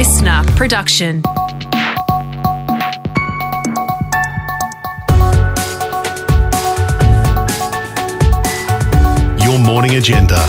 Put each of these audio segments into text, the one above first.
listener production. Your morning agenda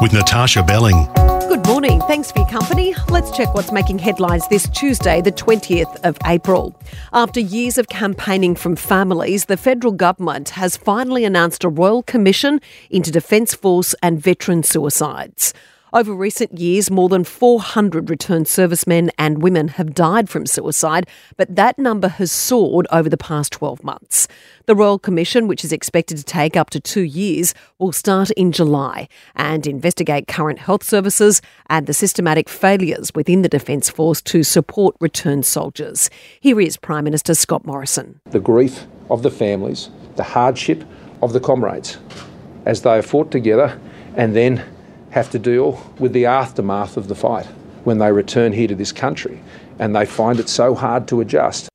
with Natasha Belling. Good morning. Thanks for your company. Let's check what's making headlines this Tuesday, the 20th of April. After years of campaigning from families, the federal government has finally announced a royal commission into Defence Force and veteran suicides. Over recent years, more than 400 returned servicemen and women have died from suicide, but that number has soared over the past 12 months. The Royal Commission, which is expected to take up to two years, will start in July and investigate current health services and the systematic failures within the Defence Force to support returned soldiers. Here is Prime Minister Scott Morrison. The grief of the families, the hardship of the comrades as they have fought together and then have to deal with the aftermath of the fight when they return here to this country and they find it so hard to adjust.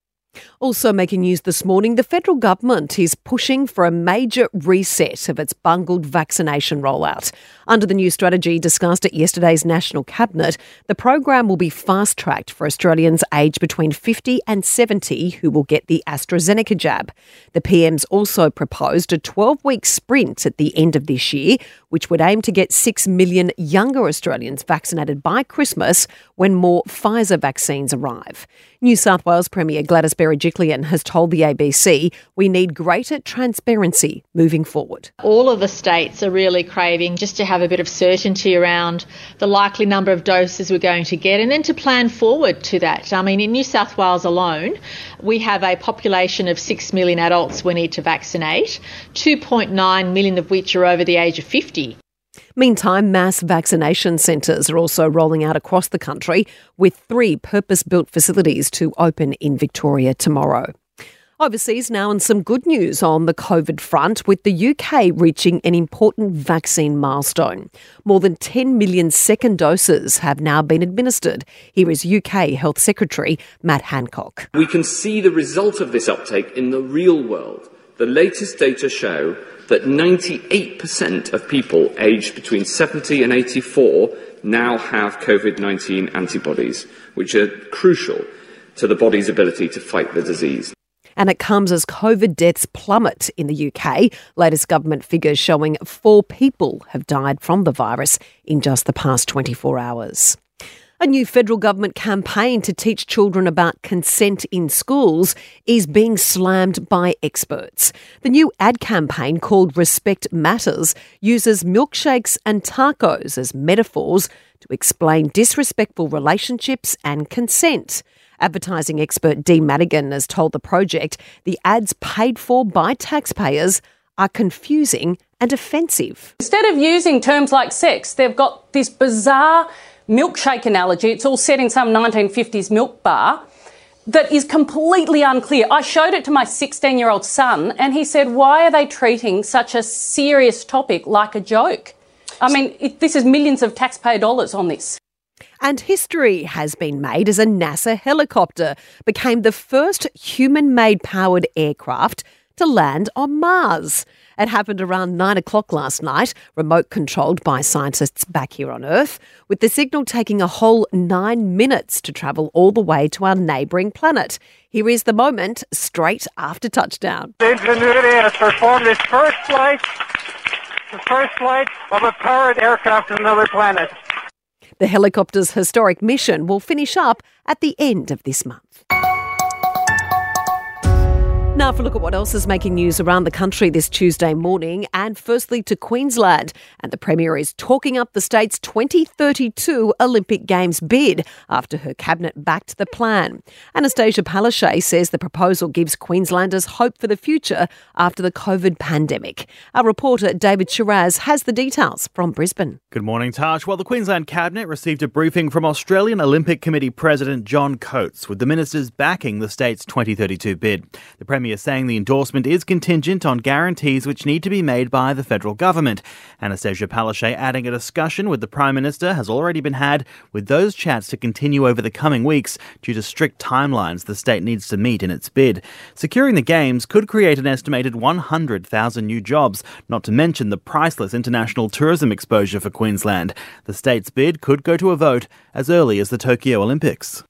Also making news this morning, the federal government is pushing for a major reset of its bungled vaccination rollout. Under the new strategy discussed at yesterday's National Cabinet, the program will be fast tracked for Australians aged between 50 and 70 who will get the AstraZeneca jab. The PM's also proposed a 12 week sprint at the end of this year, which would aim to get 6 million younger Australians vaccinated by Christmas when more Pfizer vaccines arrive. New South Wales Premier Gladys Berejiklian has told the ABC we need greater transparency moving forward. All of the states are really craving just to have a bit of certainty around the likely number of doses we're going to get and then to plan forward to that. I mean, in New South Wales alone, we have a population of 6 million adults we need to vaccinate, 2.9 million of which are over the age of 50. Meantime, mass vaccination centres are also rolling out across the country, with three purpose built facilities to open in Victoria tomorrow. Overseas now, and some good news on the COVID front, with the UK reaching an important vaccine milestone. More than 10 million second doses have now been administered. Here is UK Health Secretary Matt Hancock. We can see the result of this uptake in the real world. The latest data show that 98% of people aged between 70 and 84 now have COVID 19 antibodies, which are crucial to the body's ability to fight the disease. And it comes as COVID deaths plummet in the UK. Latest government figures showing four people have died from the virus in just the past 24 hours. A new federal government campaign to teach children about consent in schools is being slammed by experts. The new ad campaign called Respect Matters uses milkshakes and tacos as metaphors to explain disrespectful relationships and consent. Advertising expert Dee Madigan has told the project the ads paid for by taxpayers are confusing and offensive. Instead of using terms like sex, they've got this bizarre milkshake analogy. It's all set in some 1950s milk bar that is completely unclear. I showed it to my 16 year old son and he said, Why are they treating such a serious topic like a joke? I mean, it, this is millions of taxpayer dollars on this. And history has been made as a NASA helicopter became the first human made powered aircraft to land on Mars. It happened around nine o'clock last night, remote controlled by scientists back here on Earth, with the signal taking a whole nine minutes to travel all the way to our neighbouring planet. Here is the moment straight after touchdown. Ingenuity has performed its first flight, the first flight of a powered aircraft to another planet. The helicopter's historic mission will finish up at the end of this month. Now, for a look at what else is making news around the country this Tuesday morning, and firstly to Queensland. And the Premier is talking up the state's 2032 Olympic Games bid after her cabinet backed the plan. Annastacia Palaszczuk says the proposal gives Queenslanders hope for the future after the COVID pandemic. Our reporter David Shiraz has the details from Brisbane. Good morning, Tash. Well, the Queensland Cabinet received a briefing from Australian Olympic Committee President John Coates, with the ministers backing the state's 2032 bid. The Premier saying the endorsement is contingent on guarantees which need to be made by the federal government. Annastacia Palaszczuk adding a discussion with the Prime Minister has already been had, with those chats to continue over the coming weeks due to strict timelines the state needs to meet in its bid. Securing the Games could create an estimated 100,000 new jobs, not to mention the priceless international tourism exposure for Queensland. The state's bid could go to a vote as early as the Tokyo Olympics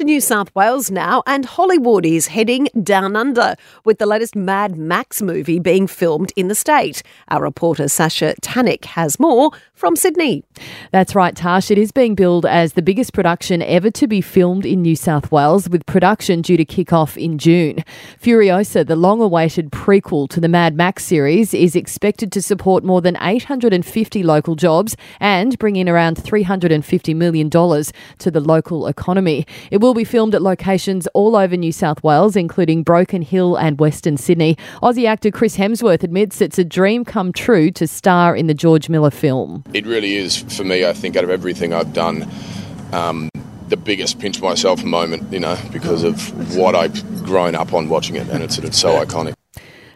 to New South Wales now, and Hollywood is heading down under with the latest Mad Max movie being filmed in the state. Our reporter Sasha Tanik has more from Sydney. That's right, Tash. It is being billed as the biggest production ever to be filmed in New South Wales, with production due to kick off in June. Furiosa, the long awaited prequel to the Mad Max series, is expected to support more than 850 local jobs and bring in around $350 million to the local economy. It will will be filmed at locations all over New South Wales, including Broken Hill and Western Sydney. Aussie actor Chris Hemsworth admits it's a dream come true to star in the George Miller film. It really is for me, I think, out of everything I've done. Um, the biggest pinch myself moment, you know, because of what I've grown up on watching it, and it's, it's so iconic.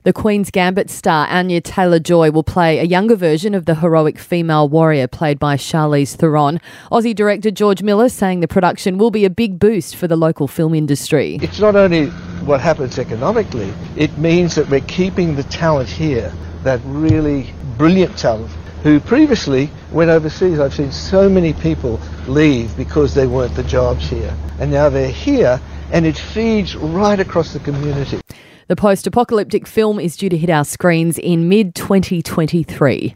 The Queen's Gambit star Anya Taylor Joy will play a younger version of the heroic female warrior played by Charlize Theron. Aussie director George Miller saying the production will be a big boost for the local film industry. It's not only what happens economically, it means that we're keeping the talent here, that really brilliant talent who previously went overseas. I've seen so many people leave because they weren't the jobs here. And now they're here and it feeds right across the community. The post apocalyptic film is due to hit our screens in mid 2023.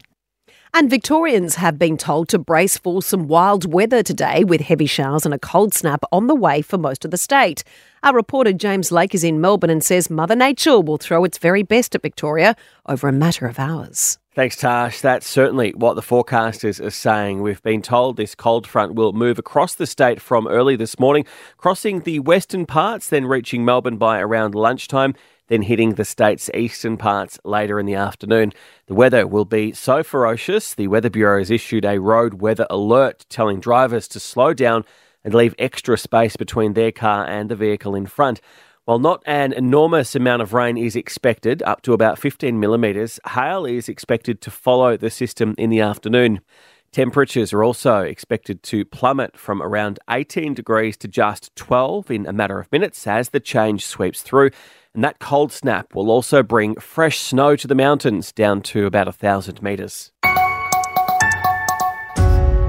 And Victorians have been told to brace for some wild weather today with heavy showers and a cold snap on the way for most of the state. Our reporter James Lake is in Melbourne and says Mother Nature will throw its very best at Victoria over a matter of hours. Thanks, Tash. That's certainly what the forecasters are saying. We've been told this cold front will move across the state from early this morning, crossing the western parts, then reaching Melbourne by around lunchtime then hitting the state's eastern parts later in the afternoon. The weather will be so ferocious, the Weather Bureau has issued a road weather alert telling drivers to slow down and leave extra space between their car and the vehicle in front. While not an enormous amount of rain is expected, up to about 15 millimetres, hail is expected to follow the system in the afternoon. Temperatures are also expected to plummet from around 18 degrees to just 12 in a matter of minutes as the change sweeps through. And that cold snap will also bring fresh snow to the mountains down to about a thousand metres.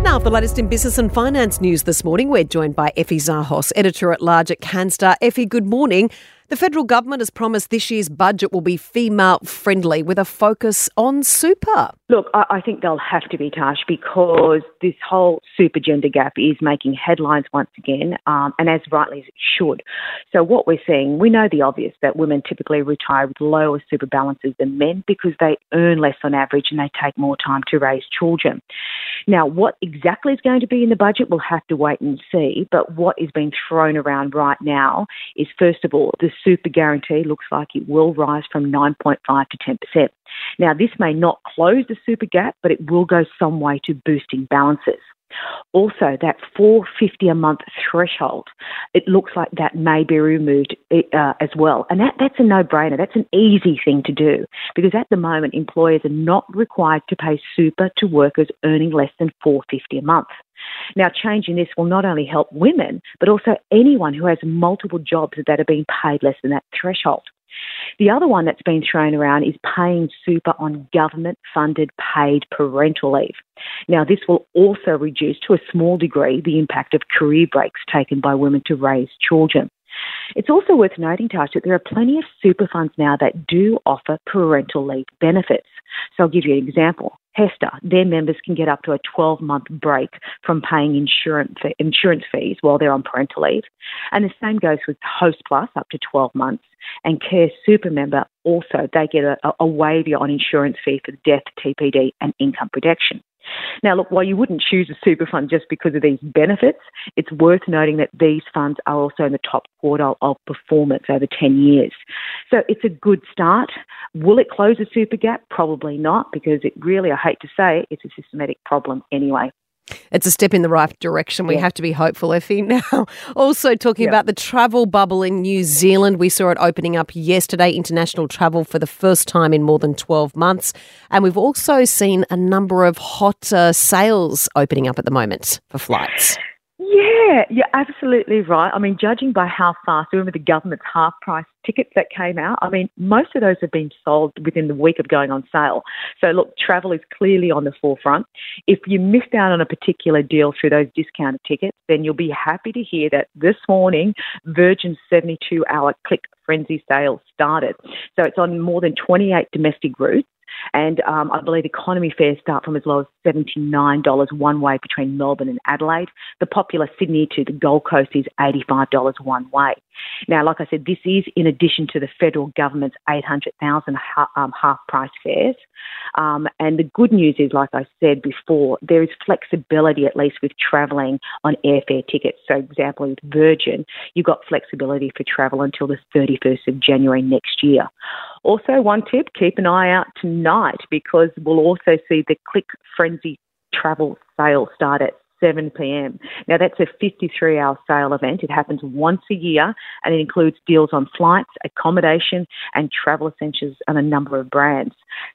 Now, for the latest in business and finance news this morning, we're joined by Effie Zahos, editor at large at Canstar. Effie, good morning. The federal government has promised this year's budget will be female friendly with a focus on super. Look, I think they'll have to be, Tash, because this whole super gender gap is making headlines once again, um, and as rightly as it should. So, what we're seeing, we know the obvious that women typically retire with lower super balances than men because they earn less on average and they take more time to raise children. Now, what exactly is going to be in the budget, we'll have to wait and see. But what is being thrown around right now is, first of all, the super guarantee looks like it will rise from 9.5 to 10%. Now, this may not close the super gap, but it will go some way to boosting balances. Also, that 450 a month threshold, it looks like that may be removed uh, as well. And that, that's a no brainer. That's an easy thing to do because at the moment, employers are not required to pay super to workers earning less than 450 a month. Now, changing this will not only help women, but also anyone who has multiple jobs that are being paid less than that threshold. The other one that's been thrown around is paying super on government funded paid parental leave. Now, this will also reduce to a small degree the impact of career breaks taken by women to raise children. It's also worth noting, Tash, that there are plenty of super funds now that do offer parental leave benefits. So I'll give you an example. HESTA, their members can get up to a 12 month break from paying insurance, insurance fees while they're on parental leave. And the same goes with Host Plus, up to 12 months. And Care Super member also, they get a, a waiver on insurance fee for death, TPD, and income protection. Now, look, while you wouldn't choose a super fund just because of these benefits, it's worth noting that these funds are also in the top quartile of performance over 10 years. So it's a good start. Will it close the super gap? Probably not, because it really, I hate to say, it's a systematic problem anyway. It's a step in the right direction. We Yeah. have to be hopeful, Effie. Now, also talking Yeah. about the travel bubble in New Zealand. We saw it opening up yesterday, international travel for the first time in more than 12 months. And we've also seen a number of hot uh, sales opening up at the moment for flights. Yeah, you're absolutely right. I mean, judging by how fast, remember the government's half price tickets that came out? I mean, most of those have been sold within the week of going on sale. So, look, travel is clearly on the forefront. If you missed out on a particular deal through those discounted tickets, then you'll be happy to hear that this morning, Virgin's 72 hour click frenzy sale started. So, it's on more than 28 domestic routes. And um, I believe economy fares start from as low as $79 one way between Melbourne and Adelaide. The popular Sydney to the Gold Coast is $85 one way. Now, like I said, this is in addition to the federal government's 800,000 ha- um, half price fares. Um, and the good news is, like I said before, there is flexibility at least with travelling on airfare tickets. So, example, with Virgin, you've got flexibility for travel until the 31st of January next year. Also, one tip keep an eye out tonight because we'll also see the Click Frenzy travel sale start at 7 p.m. Now, that's a 53 hour sale event. It happens once a year and it includes deals on flights, accommodation, and travel essentials and a number of brands.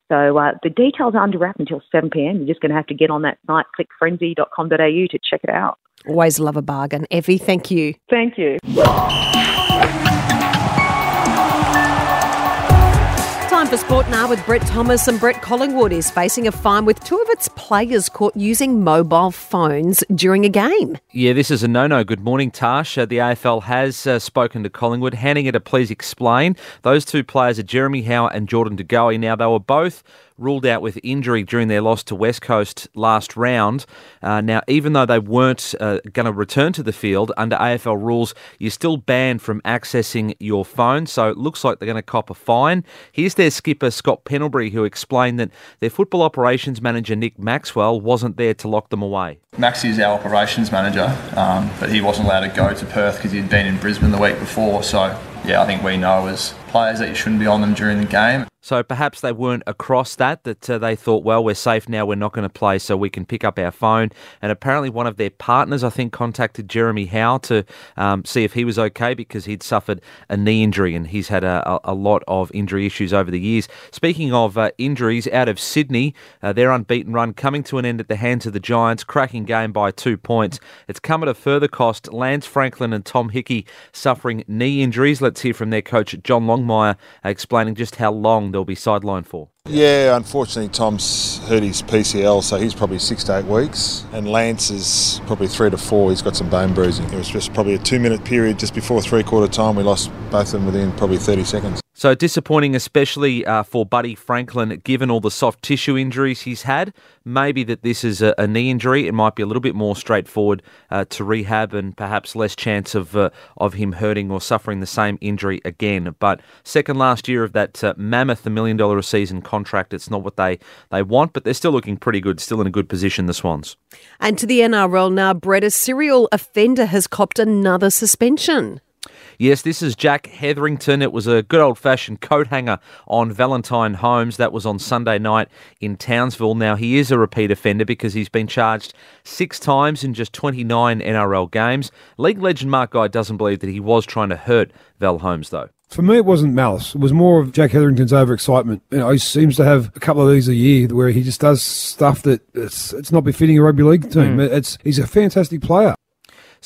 So, uh, the details are under wrap until 7 p.m. You're just going to have to get on that site, clickfrenzy.com.au, to check it out. Always love a bargain. Effie, thank you. Thank you. Time for sport now with Brett Thomas and Brett Collingwood is facing a fine with two of its players caught using mobile phones during a game. Yeah, this is a no-no. Good morning, Tash. Uh, the AFL has uh, spoken to Collingwood, handing it a please explain. Those two players are Jeremy Howe and Jordan De Goey. Now, they were both ruled out with injury during their loss to West Coast last round. Uh, now, even though they weren't uh, going to return to the field under AFL rules, you're still banned from accessing your phone. So it looks like they're going to cop a fine. Here's their skipper, Scott Pendlebury, who explained that their football operations manager, Nick Maxwell, wasn't there to lock them away. Maxi is our operations manager, um, but he wasn't allowed to go to Perth because he'd been in Brisbane the week before. So, yeah, I think we know as players that you shouldn't be on them during the game. So perhaps they weren't across that, that uh, they thought, well, we're safe now, we're not going to play, so we can pick up our phone. And apparently, one of their partners, I think, contacted Jeremy Howe to um, see if he was okay because he'd suffered a knee injury and he's had a, a, lot of injury issues over the years. Speaking of uh, injuries, out of Sydney, uh, their unbeaten run coming to an end at the hands of the Giants, cracking game by two points. It's come at a further cost. Lance Franklin and Tom Hickey suffering knee injuries. Let's hear from their coach, John Longmire, explaining just how long they'll be sidelined for. Yeah, unfortunately, Tom's hurt his PCL, so he's probably six to eight weeks. And Lance is probably three to four. He's got some bone bruising. It was just probably a two minute period just before three quarter time. We lost both of them within probably 30 seconds. So disappointing, especially uh, for Buddy Franklin, given all the soft tissue injuries he's had. Maybe that this is a, a knee injury. It might be a little bit more straightforward uh, to rehab, and perhaps less chance of uh, of him hurting or suffering the same injury again. But second last year of that uh, mammoth, the million dollar a season contract. It's not what they they want, but they're still looking pretty good. Still in a good position, the Swans. And to the NRL now, Brett, a serial offender has copped another suspension. Yes, this is Jack Hetherington. It was a good old fashioned coat hanger on Valentine Holmes. That was on Sunday night in Townsville. Now, he is a repeat offender because he's been charged six times in just 29 NRL games. League legend Mark Geyer doesn't believe that he was trying to hurt Val Holmes, though. For me, it wasn't malice. It was more of Jack Hetherington's overexcitement. You know, he seems to have a couple of these a year where he just does stuff that it's, it's not befitting a rugby league team. Mm. It's he's a fantastic player.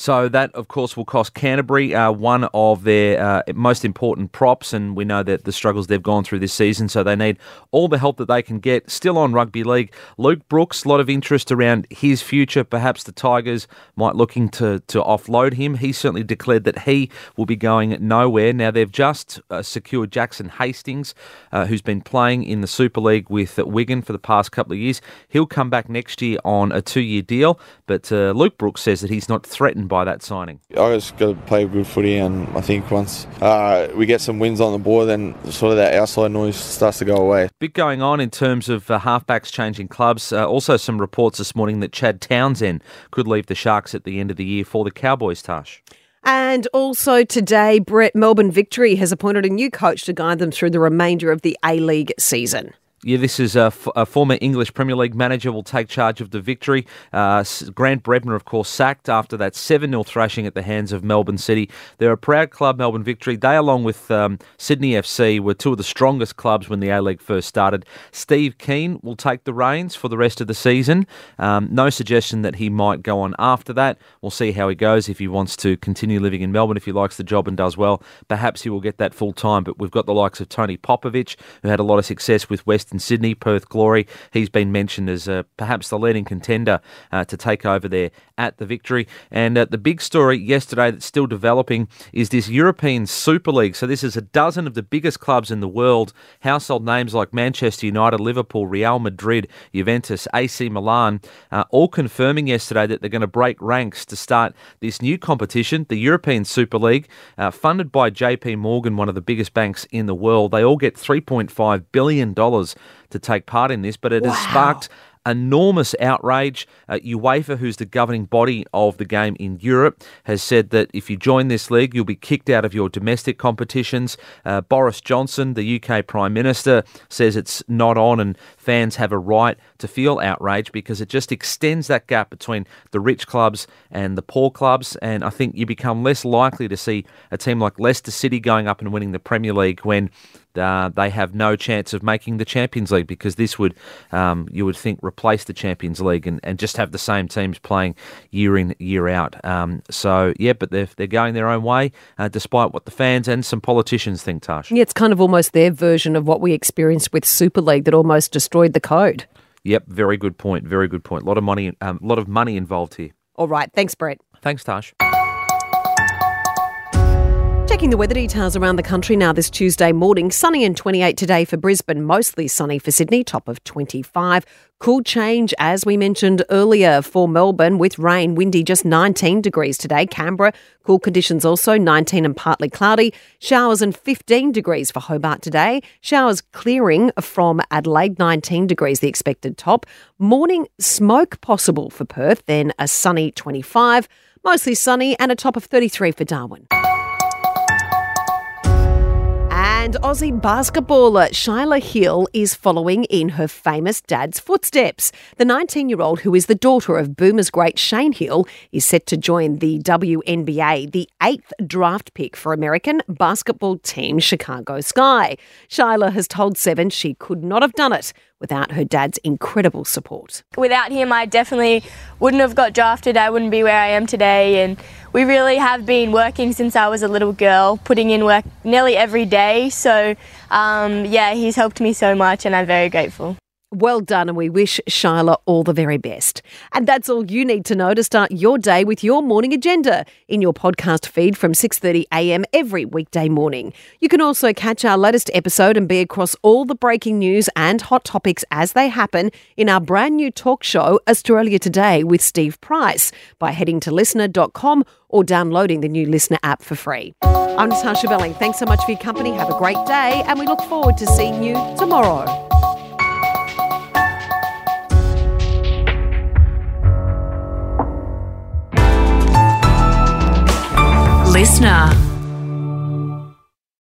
So that, of course, will cost Canterbury uh, one of their uh, most important props, and we know that the struggles they've gone through this season. So they need all the help that they can get. Still on rugby league, Luke Brooks. A lot of interest around his future. Perhaps the Tigers might looking to to offload him. He certainly declared that he will be going nowhere. Now they've just uh, secured Jackson Hastings, uh, who's been playing in the Super League with Wigan for the past couple of years. He'll come back next year on a two-year deal, but uh, Luke Brooks says that he's not threatened by that signing. I just got to play good footy, and I think once uh, we get some wins on the board, then sort of that outside noise starts to go away. Bit going on in terms of uh, halfbacks changing clubs. Uh, also, some reports this morning that Chad Townsend could leave the Sharks at the end of the year for the Cowboys. Tash. And also today, Brett Melbourne Victory has appointed a new coach to guide them through the remainder of the A League season. Yeah, this is a, f- a former English Premier League manager will take charge of the victory. Uh, Grant Brebner, of course, sacked after that 7 0 thrashing at the hands of Melbourne City. They're a proud club, Melbourne Victory. They, along with um, Sydney FC, were two of the strongest clubs when the A League first started. Steve Kean will take the reins for the rest of the season. Um, no suggestion that he might go on after that. We'll see how he goes if he wants to continue living in Melbourne, if he likes the job and does well. Perhaps he will get that full time, but we've got the likes of Tony Popovic, who had a lot of success with Western Sydney, Perth Glory. He's been mentioned as uh, perhaps the leading contender uh, to take over there at the victory. And uh, the big story yesterday that's still developing is this European Super League. So this is a dozen of the biggest clubs in the world, household names like Manchester United, Liverpool, Real Madrid, Juventus, AC Milan, uh, all confirming yesterday that they're going to break ranks to start this new competition, the European Super League, uh, funded by JP Morgan, one of the biggest banks in the world. They all get $3.5 billion to take part in this, but it has sparked enormous outrage. Uh, UEFA, who's the governing body of the game in Europe, has said that if you join this league, you'll be kicked out of your domestic competitions. Uh, Boris Johnson, the UK Prime Minister, says it's not on and fans have a right to feel outraged because it just extends that gap between the rich clubs and the poor clubs. And I think you become less likely to see a team like Leicester City going up and winning the Premier League when uh, they have no chance of making the Champions League because this would, um, you would think, replace the Champions League and, and just have the same teams playing year in, year out. Um, so, yeah, but they're, they're going their own way, uh, despite what the fans and some politicians think, Tash. Yeah, it's kind of almost their version of what we experienced with Super League that almost destroyed the code. Yep, very good point. Very good point. A lot of money, a um, lot of money involved here. All right. Thanks, Brett. Thanks, Tash. Checking the weather details around the country now this Tuesday morning. Sunny and 28 today for Brisbane, mostly sunny for Sydney, top of 25. Cool change, as we mentioned earlier, for Melbourne with rain, windy just 19 degrees today. Canberra, cool conditions also 19 and partly cloudy. Showers and 15 degrees for Hobart today. Showers clearing from Adelaide, 19 degrees the expected top. Morning smoke possible for Perth, then a sunny 25. Mostly sunny and a top of 33 for Darwin. And Aussie basketballer Shyla Heal is following in her famous dad's footsteps. The 19 year old, who is the daughter of Boomers great Shane Heal, is set to join the WNBA, the eighth draft pick for American basketball team Chicago Sky. Shyla has told Seven she could not have done it without her dad's incredible support. Without him, I definitely wouldn't have got drafted. I wouldn't be where I am today. And we really have been working since I was a little girl, putting in work nearly every day. So, um, yeah, he's helped me so much, and I'm very grateful. Well done, and we wish Shyla all the very best. And that's all you need to know to start your day with your morning agenda in your podcast feed from 6:30 a.m. every weekday morning. You can also catch our latest episode and be across all the breaking news and hot topics as they happen in our brand new talk show Australia Today with Steve Price by heading to listener.com or downloading the new Listener app for free. I'm Natasha Belling. Thanks so much for your company. Have a great day, and we look forward to seeing you tomorrow. Listener.